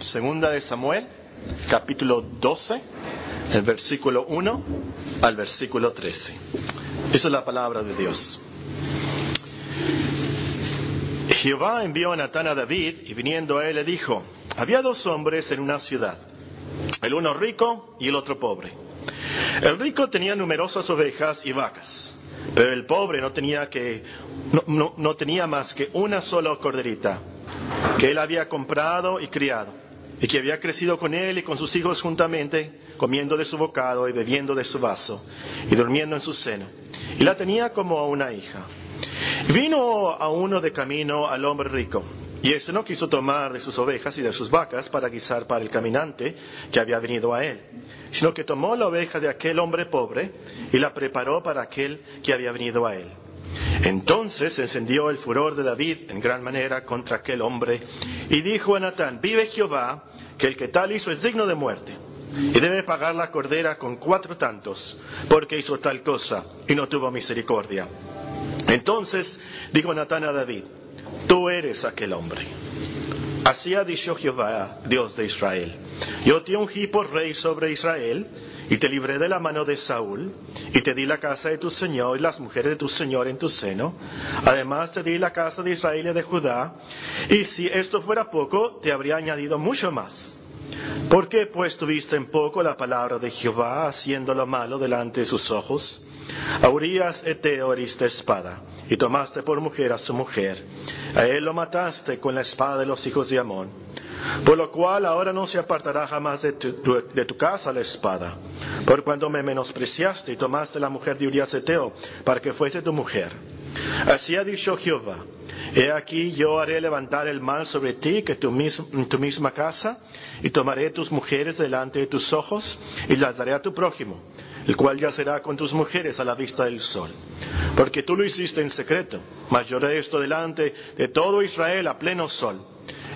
Segunda de Samuel, capítulo 12, el versículo 1 al versículo 13. Esa es la palabra de Dios. Jehová envió a Natán a David y viniendo a él le dijo, había dos hombres en una ciudad, el uno rico y el otro pobre. El rico tenía numerosas ovejas y vacas, pero el pobre no tenía, que, no, no tenía más que una sola corderita que él había comprado y criado, y que había crecido con él y con sus hijos juntamente, comiendo de su bocado y bebiendo de su vaso, y durmiendo en su seno. Y la tenía como a una hija. Vino a uno de camino al hombre rico, y éste no quiso tomar de sus ovejas y de sus vacas para guisar para el caminante que había venido a él, sino que tomó la oveja de aquel hombre pobre y la preparó para aquel que había venido a él. Entonces encendió el furor de David en gran manera contra aquel hombre y dijo a Natán, vive Jehová, que el que tal hizo es digno de muerte y debe pagar la cordera con cuatro tantos, porque hizo tal cosa y no tuvo misericordia. Entonces dijo Natán a David, tú eres aquel hombre. Así ha dicho Jehová, Dios de Israel, yo te ungí por rey sobre Israel, y te libré de la mano de Saúl, y te di la casa de tu Señor y las mujeres de tu Señor en tu seno. Además te di la casa de Israel y de Judá, y si esto fuera poco, te habría añadido mucho más. ¿Por qué pues tuviste en poco la palabra de Jehová, haciendo lo malo delante de sus ojos? A Urias eteo heriste espada, y tomaste por mujer a su mujer. A él lo mataste con la espada de los hijos de Amón. Por lo cual ahora no se apartará jamás de tu, casa la espada. Por cuando me menospreciaste y tomaste la mujer de Urias eteo, para que fuese tu mujer. Así ha dicho Jehová. He aquí yo haré levantar el mal sobre ti que tu, misma casa, y tomaré tus mujeres delante de tus ojos, y las daré a tu prójimo el cual yacerá con tus mujeres a la vista del sol. Porque tú lo hiciste en secreto, mas yo haré esto delante de todo Israel a pleno sol.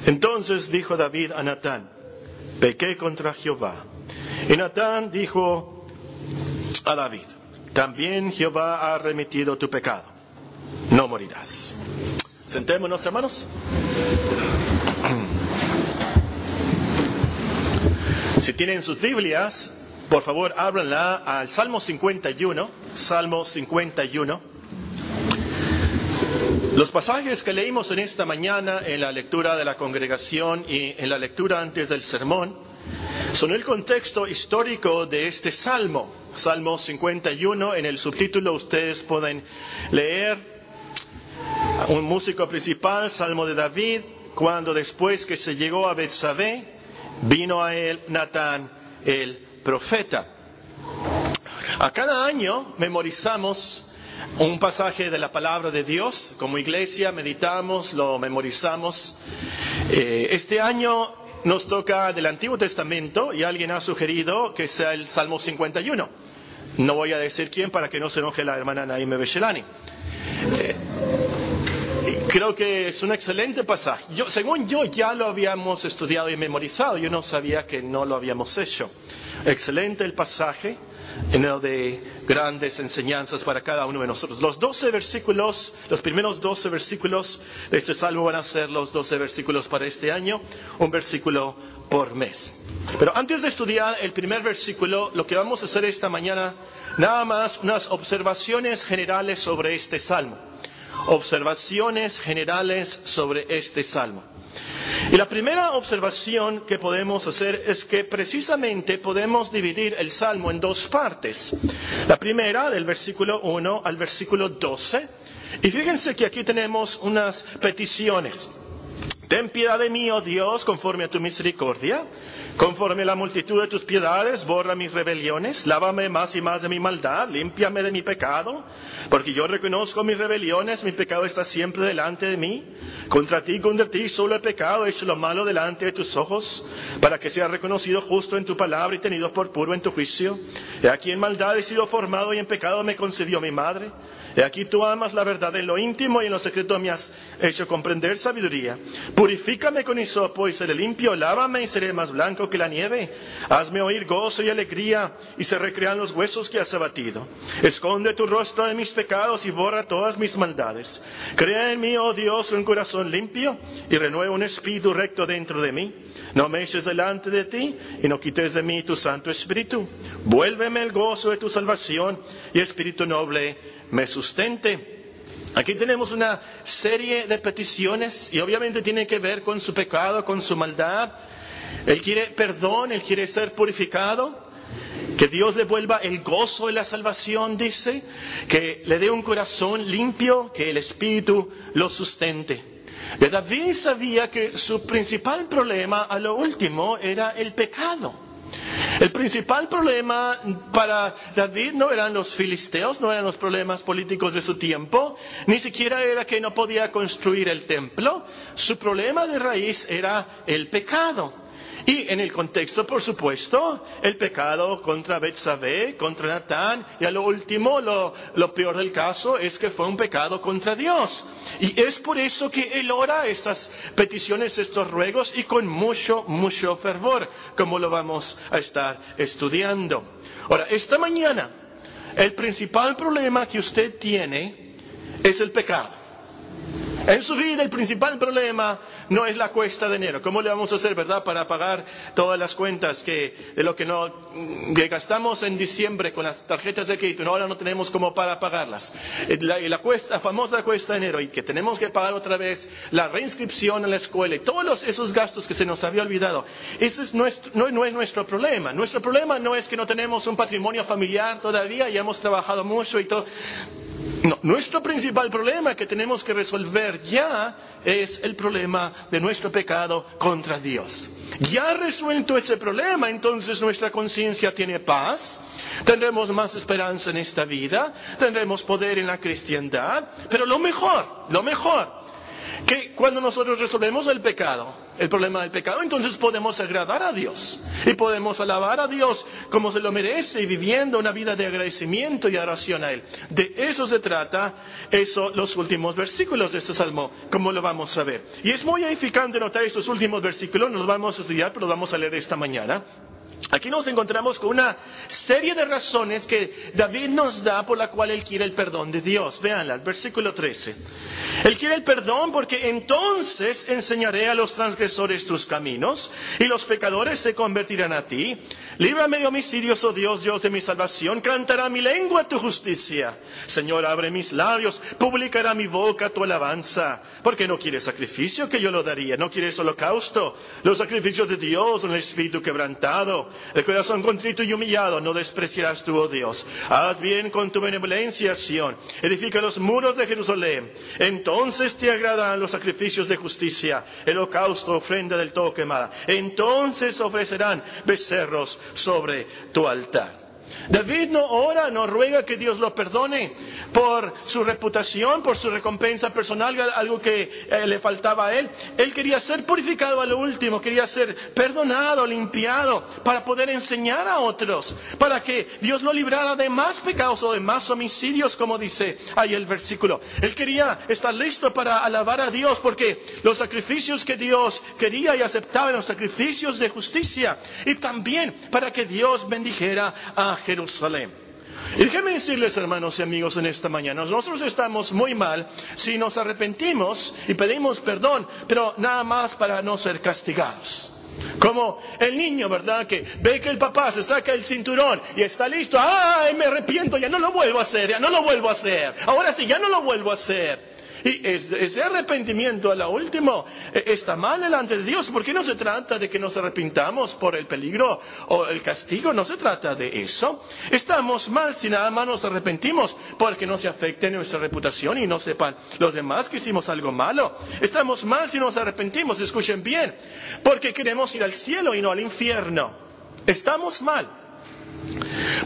Entonces dijo David a Natán, pequé contra Jehová. Y Natán dijo a David, también Jehová ha remitido tu pecado, no morirás. Sentémonos, hermanos. Si tienen sus Biblias, por favor, ábranla al Salmo 51, Salmo 51. Los pasajes que leímos en esta mañana en la lectura de la congregación y en la lectura antes del sermón son el contexto histórico de este salmo, Salmo 51. En el subtítulo ustedes pueden leer un músico principal, Salmo de David, cuando después que se llegó a Betsabé, vino a él Natán el profeta. A cada año memorizamos un pasaje de la palabra de Dios. Como iglesia meditamos, lo memorizamos. Eh, este año nos toca del Antiguo Testamento y alguien ha sugerido que sea el Salmo 51. No voy a decir quién para que no se enoje la hermana Naime Beshelani. Eh, creo que es un excelente pasaje. Yo, según yo ya lo habíamos estudiado y memorizado, yo no sabía que no lo habíamos hecho. Excelente el pasaje, lleno de grandes enseñanzas para cada uno de nosotros. Los doce versículos, los primeros doce versículos de este salmo van a ser los doce versículos para este año, un versículo por mes. Pero antes de estudiar el primer versículo, lo que vamos a hacer esta mañana, nada más unas observaciones generales sobre este salmo. Observaciones generales sobre este salmo. Y la primera observación que podemos hacer es que precisamente podemos dividir el Salmo en dos partes. La primera, del versículo 1 al versículo 12. Y fíjense que aquí tenemos unas peticiones. Ten piedad de mí, oh Dios, conforme a tu misericordia. Conforme a la multitud de tus piedades, borra mis rebeliones, lávame más y más de mi maldad, límpiame de mi pecado, porque yo reconozco mis rebeliones, mi pecado está siempre delante de mí. Contra ti, contra ti solo he pecado, he hecho lo malo delante de tus ojos, para que sea reconocido justo en tu palabra y tenido por puro en tu juicio. He aquí en maldad he sido formado y en pecado me concedió mi madre. De aquí tú amas la verdad en lo íntimo y en lo secreto me has hecho comprender sabiduría. Purifícame con hisopo y seré limpio, lávame y seré más blanco que la nieve. Hazme oír gozo y alegría y se recrean los huesos que has abatido. Esconde tu rostro de mis pecados y borra todas mis maldades. Crea en mí, oh Dios, un corazón limpio y renueva un espíritu recto dentro de mí. No me eches delante de ti y no quites de mí tu Santo Espíritu. Vuélveme el gozo de tu salvación y espíritu noble me sustente. Aquí tenemos una serie de peticiones y obviamente tiene que ver con su pecado, con su maldad. Él quiere perdón, él quiere ser purificado. Que Dios le vuelva el gozo de la salvación, dice. Que le dé un corazón limpio, que el Espíritu lo sustente. David sabía que su principal problema a lo último era el pecado. El principal problema para David no eran los filisteos, no eran los problemas políticos de su tiempo, ni siquiera era que no podía construir el templo. Su problema de raíz era el pecado. Y en el contexto, por supuesto, el pecado contra Betsabé, contra Natán, y a lo último, lo, lo, peor del caso es que fue un pecado contra Dios. Y es por eso que él ora estas peticiones, estos ruegos, y con mucho, mucho fervor, como lo vamos a estar estudiando. Ahora, esta mañana, el principal problema que usted tiene es el pecado. En su vida el principal problema no es la cuesta de enero. ¿Cómo le vamos a hacer, verdad, para pagar todas las cuentas que de lo que no gastamos en diciembre con las tarjetas de crédito, ahora no tenemos como para pagarlas? Eh, la, la, cuesta, famosa cuesta de enero y que tenemos que pagar otra vez la reinscripción en la escuela y todos esos gastos que se nos había olvidado. Ese es nuestro, no, no es nuestro problema. Nuestro problema no es que no tenemos un patrimonio familiar todavía y hemos trabajado mucho y todo. No, nuestro principal problema que tenemos que resolver ya es el problema de nuestro pecado contra Dios. Ya resuelto ese problema, entonces nuestra conciencia tiene paz, tendremos más esperanza en esta vida, tendremos poder en la cristiandad, pero lo mejor, lo mejor que cuando nosotros resolvemos el pecado, el problema del pecado, entonces podemos agradar a Dios y podemos alabar a Dios como se lo merece y viviendo una vida de agradecimiento y oración a Él. De eso se trata eso, los últimos versículos de este salmo, como lo vamos a ver. Y es muy edificante notar estos últimos versículos, no los vamos a estudiar, pero los vamos a leer esta mañana. Aquí nos encontramos con una serie de razones que David nos da por la cual él quiere el perdón de Dios. Veanlas, versículo 13. Él quiere el perdón porque entonces enseñaré a los transgresores tus caminos y los pecadores se convertirán a ti. Líbrame de homicidios, oh Dios, Dios de mi salvación. Cantará mi lengua tu justicia. Señor, abre mis labios, publicará mi boca tu alabanza. Porque no quieres sacrificio que yo lo daría, no quieres holocausto. Los sacrificios de Dios, un espíritu quebrantado el corazón contrito y humillado no despreciarás tú, oh Dios. Haz bien con tu benevolencia, Sion. Edifica los muros de Jerusalén. Entonces te agradarán los sacrificios de justicia, el holocausto, ofrenda del todo quemada. Entonces ofrecerán becerros sobre tu altar. David no ora, no ruega que Dios lo perdone por su reputación, por su recompensa personal, algo que eh, le faltaba a él. Él quería ser purificado a lo último, quería ser perdonado, limpiado, para poder enseñar a otros, para que Dios lo librara de más pecados o de más homicidios, como dice ahí el versículo. Él quería estar listo para alabar a Dios, porque los sacrificios que Dios quería y aceptaba eran sacrificios de justicia, y también para que Dios bendijera a Jerusalén. Y déjenme decirles, hermanos y amigos, en esta mañana, nosotros estamos muy mal si nos arrepentimos y pedimos perdón, pero nada más para no ser castigados. Como el niño, ¿verdad? Que ve que el papá se saca el cinturón y está listo. ¡Ay, me arrepiento! Ya no lo vuelvo a hacer, ya no lo vuelvo a hacer. Ahora sí, ya no lo vuelvo a hacer. Y ese arrepentimiento a la última eh, está mal delante de Dios, porque no se trata de que nos arrepintamos por el peligro o el castigo, no se trata de eso. Estamos mal si nada más nos arrepentimos porque no se afecte nuestra reputación y no sepan los demás que hicimos algo malo. Estamos mal si nos arrepentimos, escuchen bien, porque queremos ir al cielo y no al infierno. Estamos mal.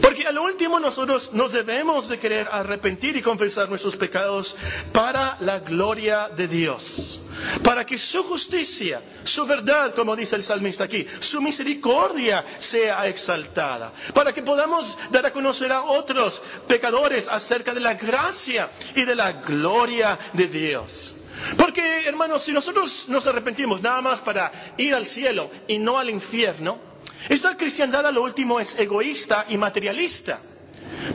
Porque al último nosotros nos debemos de querer arrepentir y confesar nuestros pecados para la gloria de Dios. Para que su justicia, su verdad, como dice el salmista aquí, su misericordia sea exaltada. Para que podamos dar a conocer a otros pecadores acerca de la gracia y de la gloria de Dios. Porque, hermanos, si nosotros nos arrepentimos nada más para ir al cielo y no al infierno, esta cristiandad a lo último es egoísta y materialista.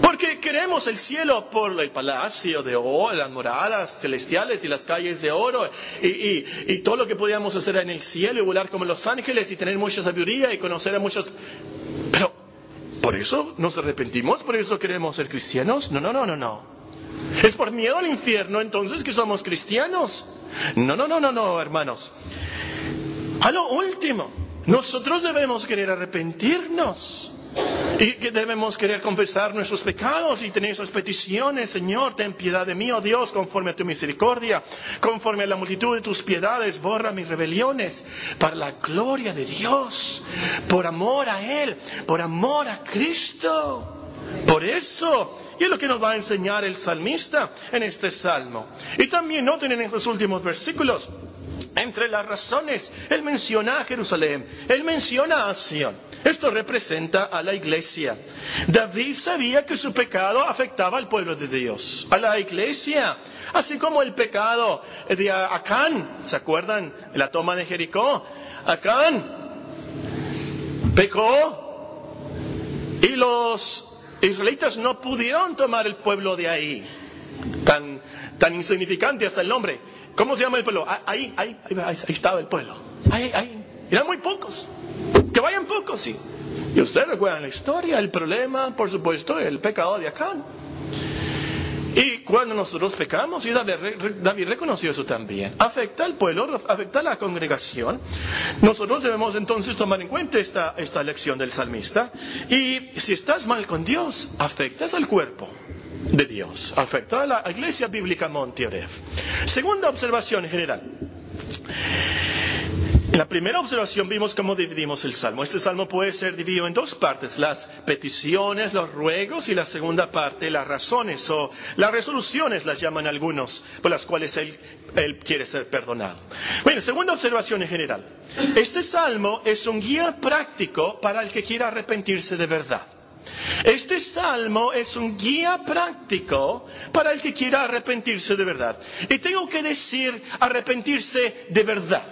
Porque queremos el cielo por el palacio de oro, las moradas celestiales y las calles de oro y, todo lo que podíamos hacer en el cielo y volar como los ángeles y tener mucha sabiduría y conocer a muchos... Pero, ¿por eso nos arrepentimos? ¿Por eso queremos ser cristianos? No, no, no, no, no. ¿Es por miedo al infierno entonces que somos cristianos? No, no, no, no, no, hermanos. A lo último, nosotros debemos querer arrepentirnos. Y que debemos querer confesar nuestros pecados y tener esas peticiones, Señor, ten piedad de mí, oh Dios, conforme a tu misericordia, conforme a la multitud de tus piedades, borra mis rebeliones, para la gloria de Dios, por amor a Él, por amor a Cristo. Por eso, y es lo que nos va a enseñar el salmista en este salmo. Y también noten en estos últimos versículos, entre las razones, Él menciona a Jerusalén, Él menciona a Sion. Esto representa a la iglesia. David sabía que su pecado afectaba al pueblo de Dios, a la iglesia, así como el pecado de Acán. ¿Se acuerdan? La toma de Jericó. Acán pecó y los israelitas no pudieron tomar el pueblo de ahí. Tan, tan insignificante hasta el nombre. ¿Cómo se llama el pueblo? Ah, ahí, ahí, ahí, estaba el pueblo. Ahí, ahí. Eran muy pocos. Que vayan pocos, sí. Y ustedes recuerdan la historia, el problema, por supuesto, el pecado de Acán. Y cuando nosotros pecamos, y David, reconoció eso también, afecta al pueblo, afecta a la congregación, nosotros debemos entonces tomar en cuenta esta, esta lección del salmista. Y si estás mal con Dios, afectas al cuerpo de Dios. Afectó a la iglesia bíblica. Segunda observación general. En la primera observación vimos cómo dividimos el salmo. Este salmo puede ser dividido en dos partes, las peticiones, los ruegos y la segunda parte, las razones o las resoluciones, las llaman algunos, por las cuales él quiere ser perdonado. Bueno, segunda observación en general. Este salmo es un guía práctico para el que quiera arrepentirse de verdad. Este salmo es un guía práctico para el que quiera arrepentirse de verdad. Y tengo que decir arrepentirse de verdad.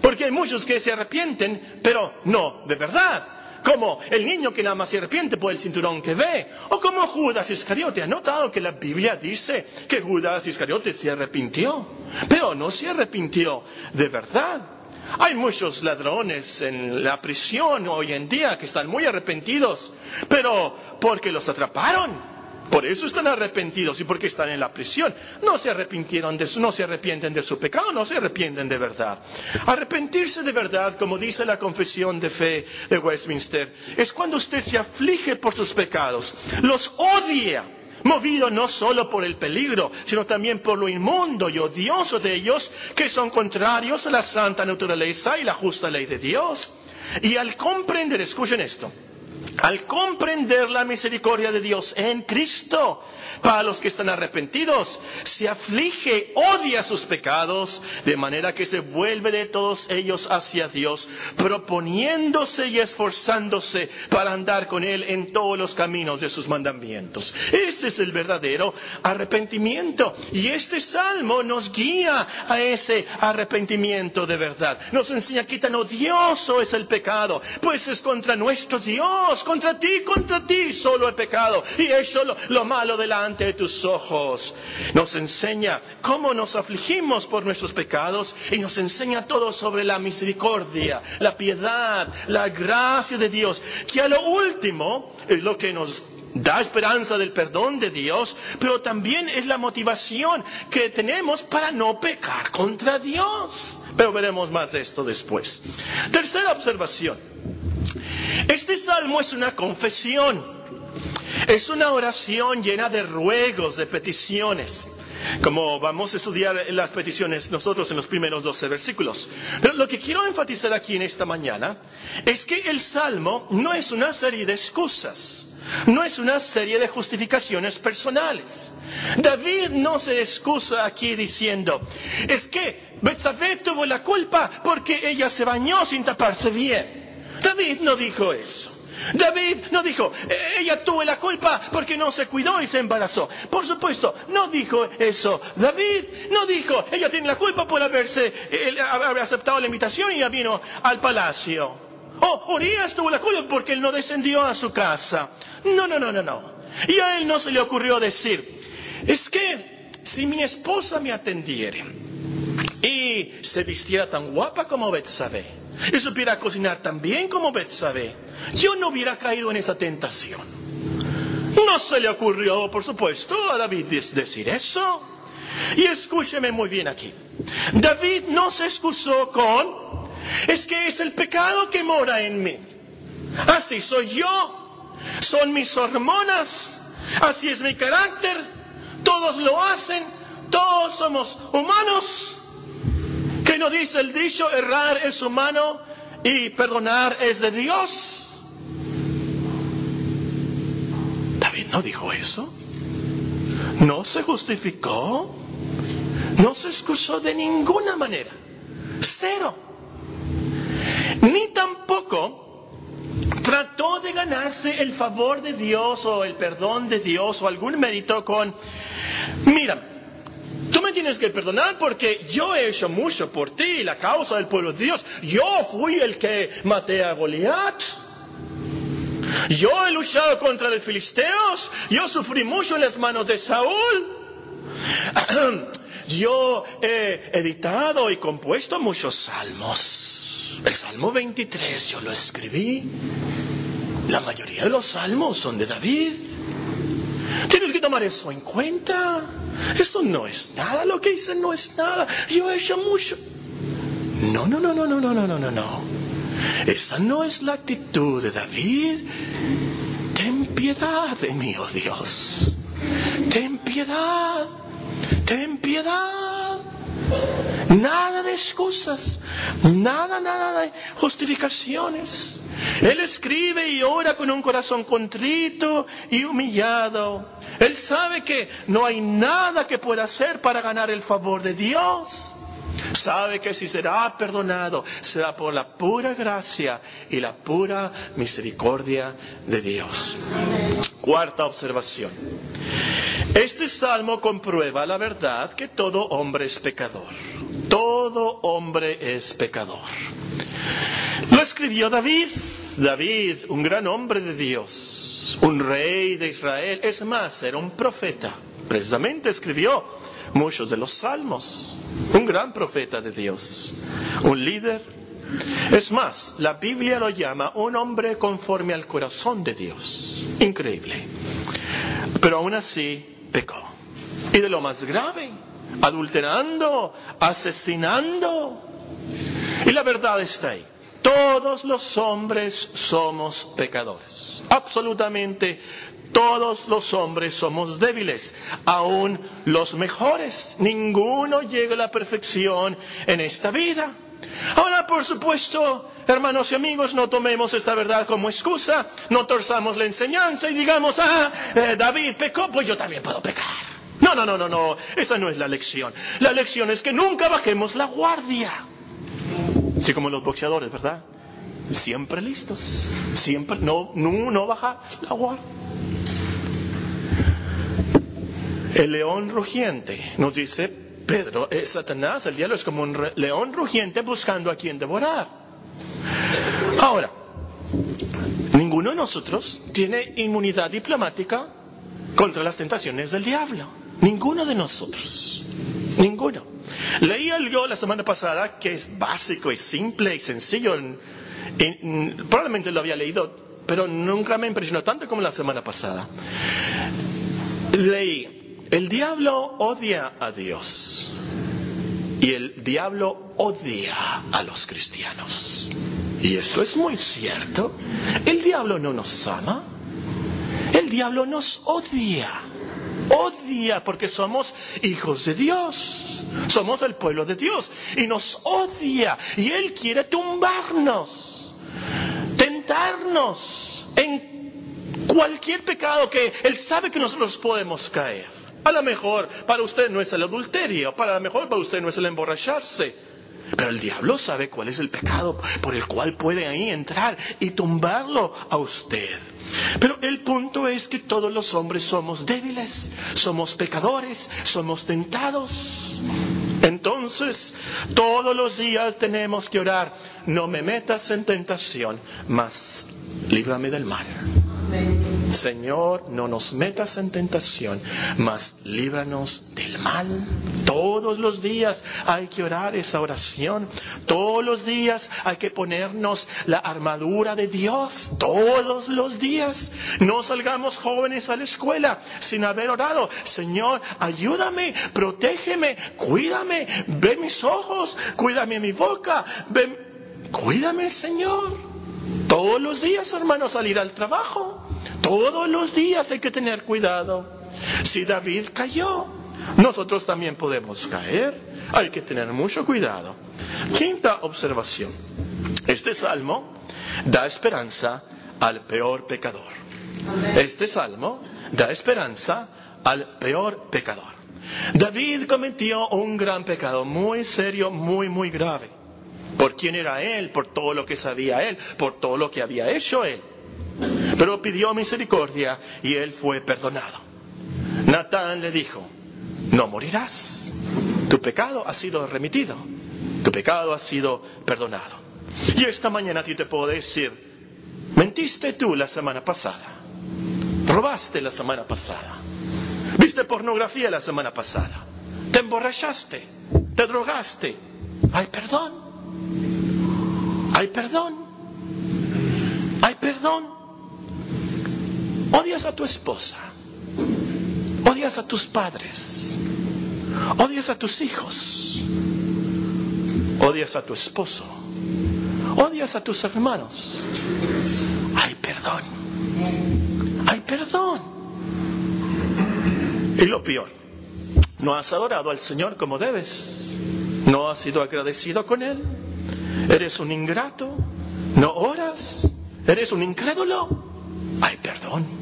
Porque hay muchos que se arrepienten, pero no de verdad. Como el niño que nada más se arrepiente por el cinturón que ve. O como Judas Iscariote. ¿Ha notado que la Biblia dice que Judas Iscariote se arrepintió? Pero no se arrepintió de verdad. Hay muchos ladrones en la prisión hoy en día que están muy arrepentidos, pero porque los atraparon. Por eso están arrepentidos y porque están en la prisión. No se arrepintieron de no se arrepienten de su pecado, no se arrepienten de verdad. Arrepentirse de verdad, como dice la confesión de fe de Westminster, es cuando usted se aflige por sus pecados, los odia movido no solo por el peligro, sino también por lo inmundo y odioso de ellos, que son contrarios a la santa naturaleza y la justa ley de Dios. Y al comprender, escuchen esto, al comprender la misericordia de Dios en Cristo, para los que están arrepentidos, se aflige, odia sus pecados, de manera que se vuelve de todos ellos hacia Dios, proponiéndose y esforzándose para andar con Él en todos los caminos de sus mandamientos. Ese es el verdadero arrepentimiento. Y este salmo nos guía a ese arrepentimiento de verdad. Nos enseña que tan odioso es el pecado, pues es contra nuestro Dios, contra ti, contra ti solo el pecado y hecho lo, lo malo de de tus ojos. Nos enseña cómo nos afligimos por nuestros pecados y nos enseña todo sobre la misericordia, la piedad, la gracia de Dios, que a lo último es lo que nos da esperanza del perdón de Dios, pero también es la motivación que tenemos para no pecar contra Dios. Pero veremos más de esto después. Tercera observación. Este salmo es una confesión. Es una oración llena de ruegos, de peticiones. como vamos a estudiar las peticiones nosotros en los primeros 12 versículos. Pero lo que quiero enfatizar aquí en esta mañana es que el Salmo no es una serie de excusas, no es una serie de justificaciones personales. David no se excusa aquí diciendo, es que Betsabé tuvo la culpa porque ella se bañó sin taparse bien. David no dijo eso. David no dijo, "Eh, ella tuvo la culpa porque no se cuidó y se embarazó. Por supuesto, no dijo eso. David no dijo, ella tiene la culpa por haberse, haber aceptado la invitación y ya vino al palacio. O Urias tuvo la culpa porque él no descendió a su casa. No, no, no, no, no. Y a él no se le ocurrió decir, es que si mi esposa me atendiere y se vistiera tan guapa como Betsabé y supiera cocinar tan bien como Betsabé, yo no hubiera caído en esa tentación. No se le ocurrió, por supuesto, a David decir eso. Y escúcheme muy bien aquí. David no se excusó con, es que es el pecado que mora en mí. Así soy yo, son mis hormonas, así es mi carácter, todos lo hacen, todos somos humanos. Que no dice el dicho, errar es humano y perdonar es de Dios. David no dijo eso. No se justificó. No se excusó de ninguna manera. Cero. Ni tampoco trató de ganarse el favor de Dios o el perdón de Dios o algún mérito con, mira, me tienes que perdonar porque yo he hecho mucho por ti, la causa del pueblo de Dios. Yo fui el que maté a Goliat. Yo he luchado contra los filisteos. Yo sufrí mucho en las manos de Saúl. Yo he editado y compuesto muchos salmos. El Salmo 23 yo lo escribí. La mayoría de los salmos son de David. Tienes que tomar eso en cuenta. Esto no es nada, lo que hice no es nada. Yo he hecho mucho. No, no, no, no, no, no, no, no, no. Esa no es la actitud de David. Ten piedad de mí, oh Dios. Ten piedad. Ten piedad. Nada de excusas. Nada, nada de justificaciones. Él escribe y ora con un corazón contrito y humillado. Él sabe que no hay nada que pueda hacer para ganar el favor de Dios. Sabe que si será perdonado, será por la pura gracia y la pura misericordia de Dios. Cuarta observación. Este salmo comprueba la verdad que todo hombre es pecador. Todo hombre es pecador. Lo escribió David. David, un gran hombre de Dios, un rey de Israel, es más, era un profeta. Precisamente escribió muchos de los salmos. Un gran profeta de Dios, un líder. Es más, la Biblia lo llama un hombre conforme al corazón de Dios. Increíble. Pero aún así pecó. Y de lo más grave, adulterando, asesinando. Y la verdad está ahí. Todos los hombres somos pecadores. Absolutamente todos los hombres somos débiles, aún los mejores. Ninguno llega a la perfección en esta vida. Ahora, por supuesto, hermanos y amigos, no tomemos esta verdad como excusa, no torzamos la enseñanza y digamos, ah, eh, David pecó, pues yo también puedo pecar. No, no, no, no, no, esa no es la lección. La lección es que nunca bajemos la guardia. Así como los boxeadores, ¿verdad? Siempre listos, siempre, no, no, baja la guardia. El león rugiente, nos dice Pedro, es Satanás, el diablo es como un león rugiente buscando a quien devorar. Ahora, ninguno de nosotros tiene inmunidad diplomática contra las tentaciones del diablo. Ninguno de nosotros. Ninguno. Leí algo la semana pasada que es básico y simple y sencillo. probablemente lo había leído, pero nunca me impresionó tanto como la semana pasada. Leí, el diablo odia a Dios y el diablo odia a los cristianos. Y esto es muy cierto. El diablo no nos ama, el diablo nos odia. Odia porque somos hijos de Dios. Somos el pueblo de Dios y nos odia y Él quiere tumbarnos, tentarnos en cualquier pecado que Él sabe que nosotros podemos caer. A lo mejor para usted no es el adulterio, para lo mejor para usted no es el emborracharse. Pero el diablo sabe cuál es el pecado por el cual puede ahí entrar y tumbarlo a usted. Pero el punto es que todos los hombres somos débiles, somos pecadores, somos tentados. Entonces, todos los días tenemos que orar, no me metas en tentación, mas líbrame del mal. Señor, no nos metas en tentación, mas líbranos del mal. Todos los días hay que orar esa oración. Todos los días hay que ponernos la armadura de Dios. Todos los días. No salgamos jóvenes a la escuela sin haber orado. Señor, ayúdame, protégeme, cuídame, ve mis ojos, cuídame mi boca, cuídame, Señor. Todos los días, hermano, salir al trabajo. Todos los días hay que tener cuidado. Si David cayó, nosotros también podemos caer. Hay que tener mucho cuidado. Quinta observación. Este salmo da esperanza al peor pecador. Este salmo da esperanza al peor pecador. David cometió un gran pecado, muy serio, muy, muy grave. Por quién era él, por todo lo que sabía él, por todo lo que había hecho él. Pero pidió misericordia y él fue perdonado. Natán le dijo, no morirás. Tu pecado ha sido remitido. Tu pecado ha sido perdonado. Y esta mañana a ti te puedo decir, mentiste tú la semana pasada. Robaste la semana pasada. Viste pornografía la semana pasada. Te emborrachaste. Te drogaste. Hay perdón. Hay perdón. Hay perdón. Odias a tu esposa. Odias a tus padres. Odias a tus hijos. Odias a tu esposo. Odias a tus hermanos. Hay perdón. Hay perdón. Y lo peor, no has adorado al Señor como debes. No has sido agradecido con Él. Eres un ingrato. No oras. Eres un incrédulo. Hay perdón.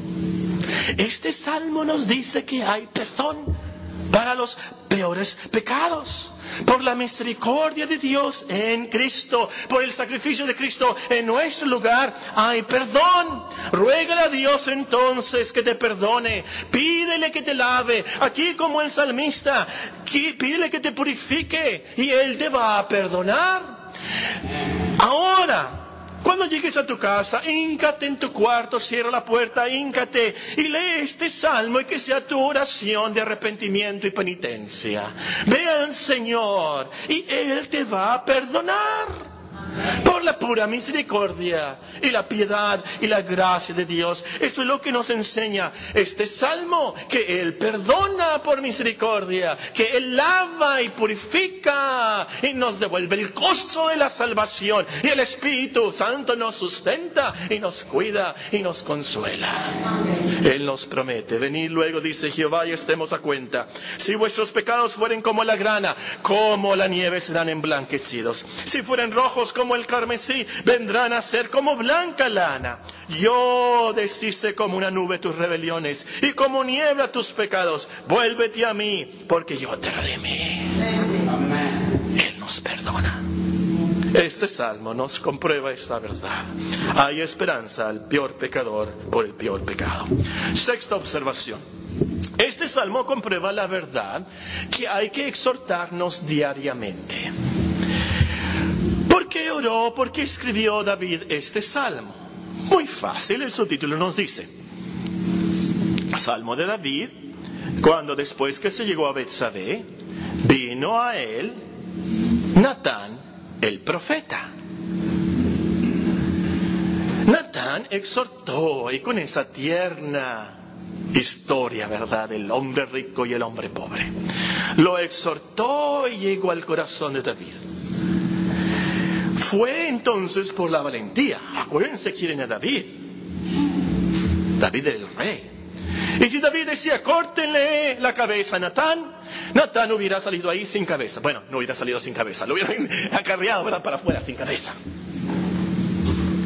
Este salmo nos dice que hay perdón para los peores pecados. Por la misericordia de Dios en Cristo, por el sacrificio de Cristo en nuestro lugar, hay perdón. Ruégale a Dios entonces que te perdone. Pídele que te lave. Aquí como el salmista, pídele que te purifique y Él te va a perdonar. Ahora, cuando llegues a tu casa, íncate en tu cuarto, cierra la puerta, íncate y lee este salmo y que sea tu oración de arrepentimiento y penitencia. Ve al Señor y Él te va a perdonar por la pura misericordia y la piedad y la gracia de Dios. Eso es lo que nos enseña este salmo, que Él perdona por misericordia, que Él lava y purifica y nos devuelve el costo de la salvación y el Espíritu Santo nos sustenta y nos cuida y nos consuela. Él nos promete, venir luego, dice Jehová, y estemos a cuenta. Si vuestros pecados fueren como la grana, como la nieve serán emblanquecidos. Si fueren rojos como el carmesí, vendrán a ser como blanca lana. Yo deshice como una nube tus rebeliones y como niebla tus pecados. Vuélvete a mí, porque yo te redimí. Él nos perdona. Este salmo nos comprueba esta verdad. Hay esperanza al peor pecador por el peor pecado. Sexta observación. Este salmo comprueba la verdad que hay que exhortarnos diariamente. ¿Por qué oró? ¿Por qué escribió David este salmo? Muy fácil, el subtítulo nos dice. Salmo de David, cuando después que se llegó a Betsabé, vino a él Natán el profeta. Natán exhortó y con esa tierna historia, ¿verdad?, del hombre rico y el hombre pobre. Lo exhortó y llegó al corazón de David. Fue entonces por la valentía. Acuérdense quién era David. David era el rey. Y si David decía, córtenle la cabeza a Natán, Natán hubiera salido ahí sin cabeza. Bueno, no hubiera salido sin cabeza, lo hubieran acarreado para afuera sin cabeza.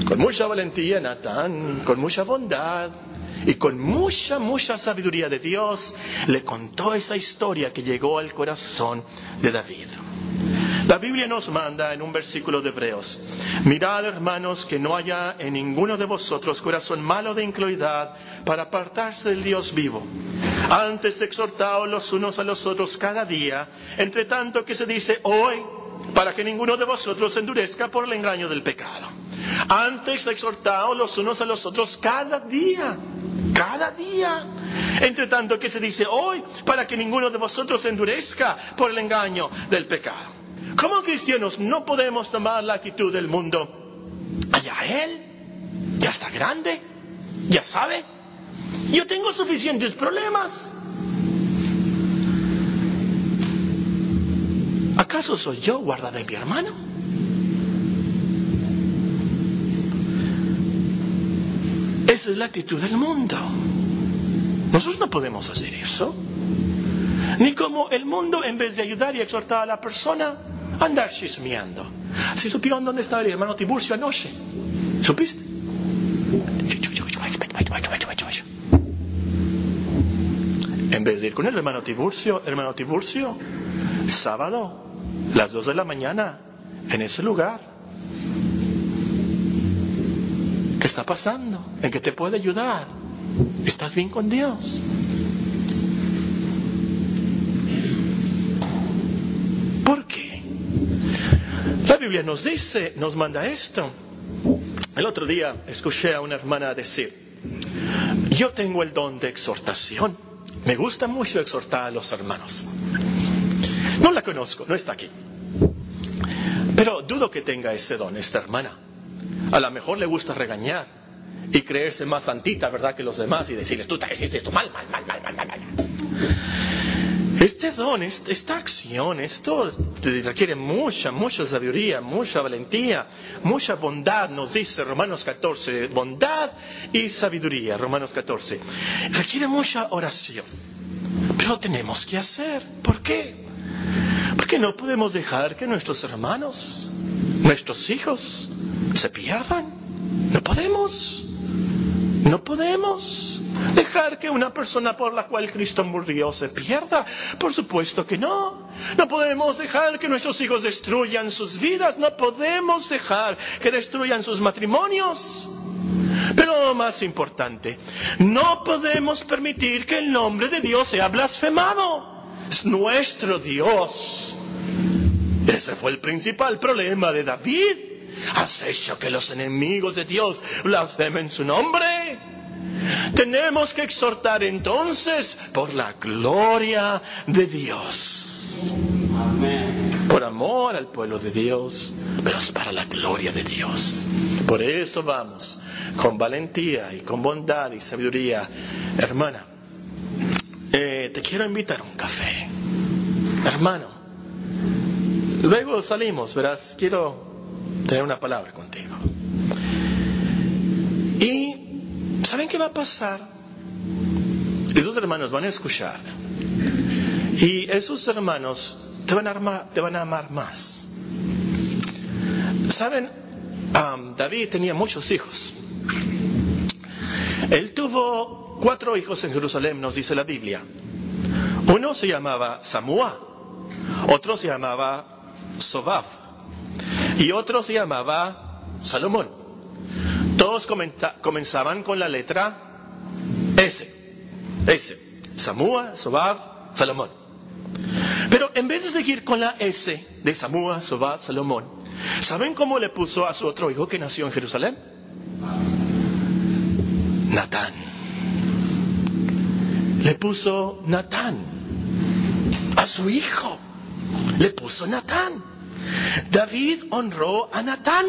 Con mucha valentía, Natán, con mucha bondad y con mucha, mucha sabiduría de Dios, le contó esa historia que llegó al corazón de David. La Biblia nos manda en un versículo de Hebreos, mirad hermanos que no haya en ninguno de vosotros corazón malo de incredulidad para apartarse del Dios vivo. Antes exhortaos los unos a los otros cada día, entre tanto que se dice hoy, para que ninguno de vosotros endurezca por el engaño del pecado. Antes exhortaos los unos a los otros cada día, cada día. Entre tanto que se dice hoy, para que ninguno de vosotros endurezca por el engaño del pecado. Como cristianos no podemos tomar la actitud del mundo. Allá él, ya está grande, ya sabe. Yo tengo suficientes problemas. ¿Acaso soy yo guarda de mi hermano? Esa es la actitud del mundo. Nosotros no podemos hacer eso. Ni como el mundo, en vez de ayudar y exhortar a la persona, andar chismeando. Si supieron dónde estaba el hermano Tiburcio anoche, ¿supiste? En vez de ir con el hermano Tiburcio, hermano Tiburcio, sábado, las dos de la mañana, en ese lugar. ¿Qué está pasando? ¿En qué te puede ayudar? ¿Estás bien con Dios? Biblia nos dice, nos manda esto. El otro día escuché a una hermana decir, yo tengo el don de exhortación. Me gusta mucho exhortar a los hermanos. No la conozco, no está aquí. Pero dudo que tenga ese don esta hermana. A lo mejor le gusta regañar y creerse más santita, ¿verdad?, que los demás y decirles, tú te hiciste esto mal, mal, mal, mal, mal, mal. Este don, esta acción, esto requiere mucha, mucha sabiduría, mucha valentía, mucha bondad, nos dice Romanos 14, bondad y sabiduría, Romanos 14. Requiere mucha oración, pero tenemos que hacer. ¿Por qué? Porque no podemos dejar que nuestros hermanos, nuestros hijos, se pierdan. No podemos. No podemos dejar que una persona por la cual Cristo murió se pierda. Por supuesto que no. No podemos dejar que nuestros hijos destruyan sus vidas. No podemos dejar que destruyan sus matrimonios. Pero más importante, no podemos permitir que el nombre de Dios sea blasfemado. Es nuestro Dios. Ese fue el principal problema de David. ¿Has hecho que los enemigos de Dios blasfemen su nombre? Tenemos que exhortar entonces por la gloria de Dios. Por amor al pueblo de Dios, pero es para la gloria de Dios. Por eso vamos, con valentía y con bondad y sabiduría. Hermana, eh, te quiero invitar a un café. Hermano, luego salimos, verás, quiero tener una palabra contigo. Y ¿saben qué va a pasar? Esos hermanos van a escuchar. Y esos hermanos te van a, armar, te van a amar más. ¿Saben? David tenía muchos hijos. Él tuvo cuatro hijos en Jerusalén, nos dice la Biblia. Uno se llamaba Samua, otro se llamaba Sobab, y otro se llamaba Salomón. Todos comenzaban con la letra S. S. Samúa, Sobab, Salomón. Pero en vez de seguir con la S de Samúa, Sobab, Salomón, ¿saben cómo le puso a su otro hijo que nació en Jerusalén? Natán. Le puso Natán. A su hijo. Le puso Natán. David honró a Natán.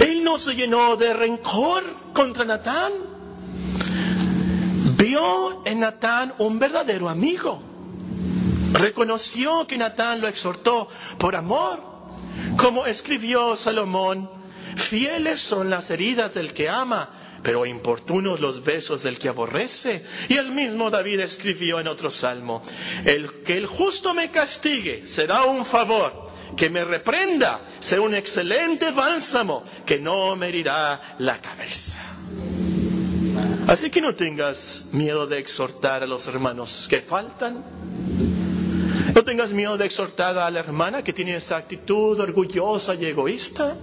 Él no se llenó de rencor contra Natán. Vio en Natán un verdadero amigo. Reconoció que Natán lo exhortó por amor. Como escribió Salomón, fieles son las heridas del que ama, pero importunos los besos del que aborrece. Y el mismo David escribió en otro salmo, el que el justo me castigue será un favor, que me reprenda será un excelente bálsamo que no me herirá la cabeza. Así que no tengas miedo de exhortar a los hermanos que faltan. No tengas miedo de exhortar a la hermana que tiene esa actitud orgullosa y egoísta.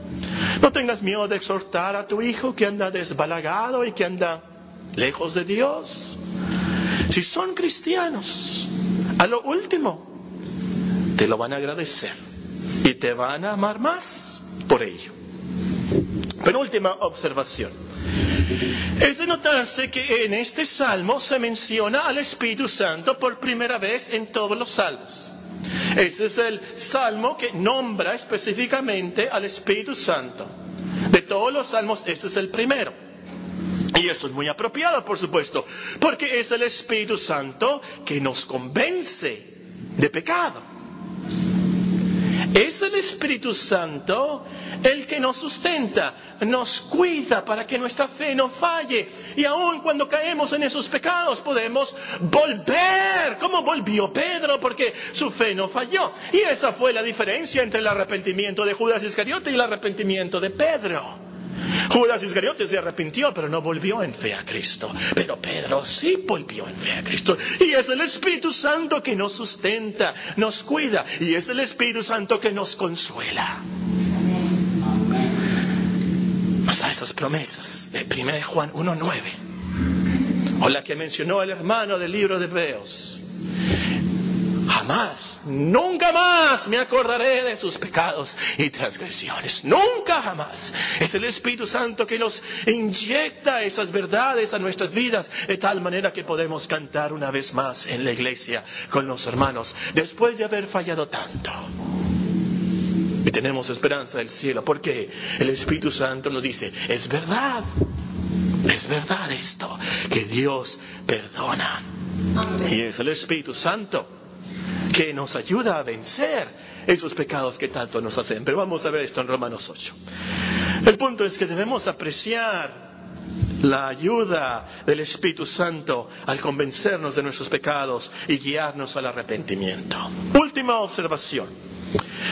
No tengas miedo de exhortar a tu hijo que anda desbalagado y que anda lejos de Dios. Si son cristianos, a lo último, te lo van a agradecer y te van a amar más por ello. Penúltima observación. Es de notarse que en este salmo se menciona al Espíritu Santo por primera vez en todos los salmos. Ese es el salmo que nombra específicamente al Espíritu Santo. De todos los salmos, este es el primero. Y eso es muy apropiado, por supuesto, porque es el Espíritu Santo que nos convence de pecado. Es el Espíritu Santo el que nos sustenta, nos cuida para que nuestra fe no falle. Y aun cuando caemos en esos pecados podemos volver, como volvió Pedro, porque su fe no falló. Y esa fue la diferencia entre el arrepentimiento de Judas Iscariote y el arrepentimiento de Pedro. Judas Iscariote se arrepintió, pero no volvió en fe a Cristo. Pero Pedro sí volvió en fe a Cristo. Y es el Espíritu Santo que nos sustenta, nos cuida. Y es el Espíritu Santo que nos consuela. Vamos a esas promesas de 1 Juan 1.9. O la que mencionó el hermano del libro de Hebreos. Jamás, nunca más me acordaré de sus pecados y transgresiones. Nunca jamás. Es el Espíritu Santo que nos inyecta esas verdades a nuestras vidas de tal manera que podemos cantar una vez más en la iglesia con los hermanos después de haber fallado tanto. Y tenemos esperanza del cielo porque el Espíritu Santo nos dice, es verdad, es verdad esto, que Dios perdona. Y es el Espíritu Santo que nos ayuda a vencer esos pecados que tanto nos hacen. Pero vamos a ver esto en Romanos 8. El punto es que debemos apreciar la ayuda del Espíritu Santo al convencernos de nuestros pecados y guiarnos al arrepentimiento. Última observación.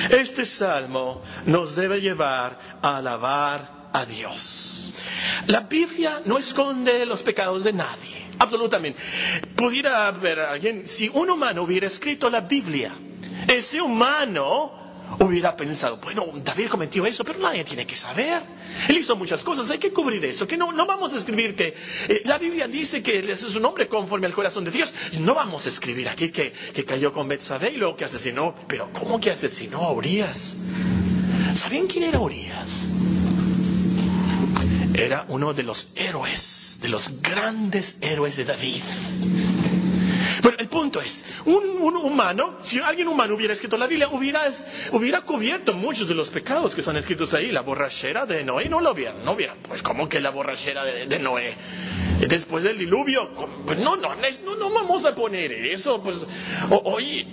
Este salmo nos debe llevar a alabar a Dios. La Biblia no esconde los pecados de nadie. Absolutamente. Pudiera haber alguien, si un humano hubiera escrito la Biblia, ese humano hubiera pensado, bueno, David cometió eso, pero nadie tiene que saber. Él hizo muchas cosas, hay que cubrir eso, que no, no vamos a escribir que eh, la Biblia dice que es un hombre conforme al corazón de Dios. No vamos a escribir aquí que, que cayó con Betsabé y luego que asesinó, pero ¿cómo que asesinó a Urias? ¿Saben quién era Urias? Era uno de los héroes de los grandes héroes de David. Bueno, el punto es, un, humano, si alguien humano hubiera escrito la Biblia, hubiera, cubierto muchos de los pecados que están escritos ahí. La borrachera de Noé no lo hubiera, no hubiera, pues como que la borrachera de, Noé. Después del diluvio, pues no, no, no, no vamos a poner eso, pues, oye,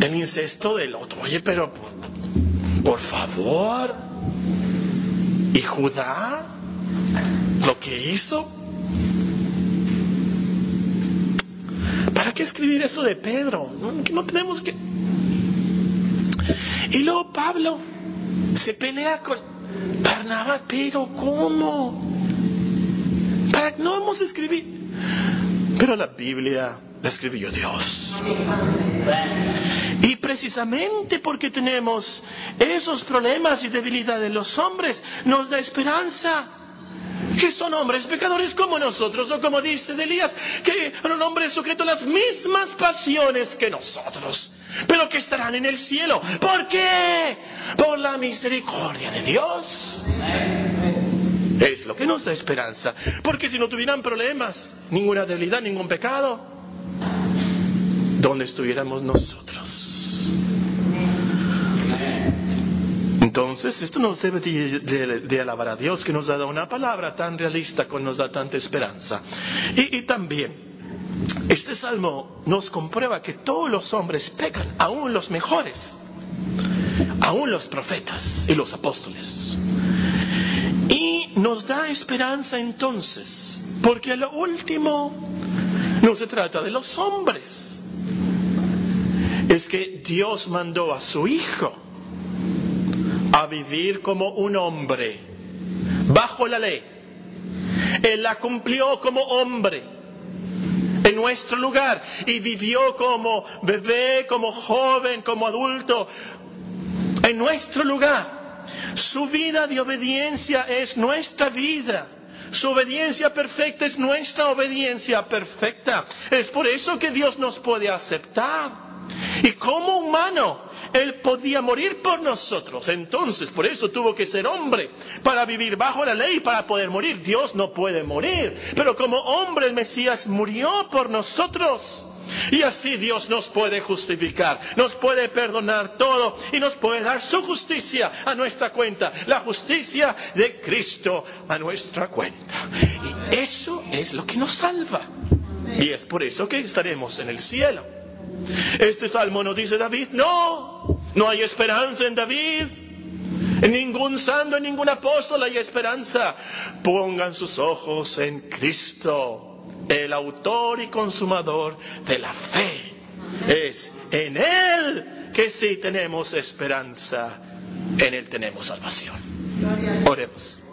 el incesto del otro, oye, pero por favor, ¿y Judá? Lo que hizo. ¿Para qué escribir eso de Pedro? No, tenemos que... Y luego Pablo se pelea con Barnabas, pero ¿cómo? ¿Para no vamos a escribir? Pero la Biblia la escribió Dios. Y precisamente porque tenemos esos problemas y debilidades de los hombres, nos da esperanza que son hombres pecadores como nosotros, o como dice Elías, que son hombres sujetos a las mismas pasiones que nosotros, pero que estarán en el cielo. ¿Por qué? Por la misericordia de Dios. Es lo que nos da esperanza, porque si no tuvieran problemas, ninguna debilidad, ningún pecado, ¿dónde estuviéramos nosotros? Entonces, esto nos debe de, alabar a Dios que nos ha dado una palabra tan realista, que nos da tanta esperanza. Y, también, este salmo nos comprueba que todos los hombres pecan, aún los mejores, aún los profetas y los apóstoles. Y nos da esperanza entonces, porque lo último no se trata de los hombres. Es que Dios mandó a su Hijo a vivir como un hombre, bajo la ley. Él la cumplió como hombre en nuestro lugar y vivió como bebé, como joven, como adulto, en nuestro lugar. Su vida de obediencia es nuestra vida. Su obediencia perfecta es nuestra obediencia perfecta. Es por eso que Dios nos puede aceptar. Y como humano, Él podía morir por nosotros. Entonces, por eso tuvo que ser hombre, para vivir bajo la ley, para poder morir. Dios no puede morir. Pero como hombre, el Mesías murió por nosotros. Y así Dios nos puede justificar, nos puede perdonar todo y nos puede dar su justicia a nuestra cuenta, la justicia de Cristo a nuestra cuenta. Y eso es lo que nos salva. Y es por eso que estaremos en el cielo. Este salmo nos dice David, no, no hay esperanza en David. En ningún santo, en ningún apóstol hay esperanza. Pongan sus ojos en Cristo el autor y consumador de la fe. Es en Él que sí tenemos esperanza, en Él tenemos salvación. Oremos.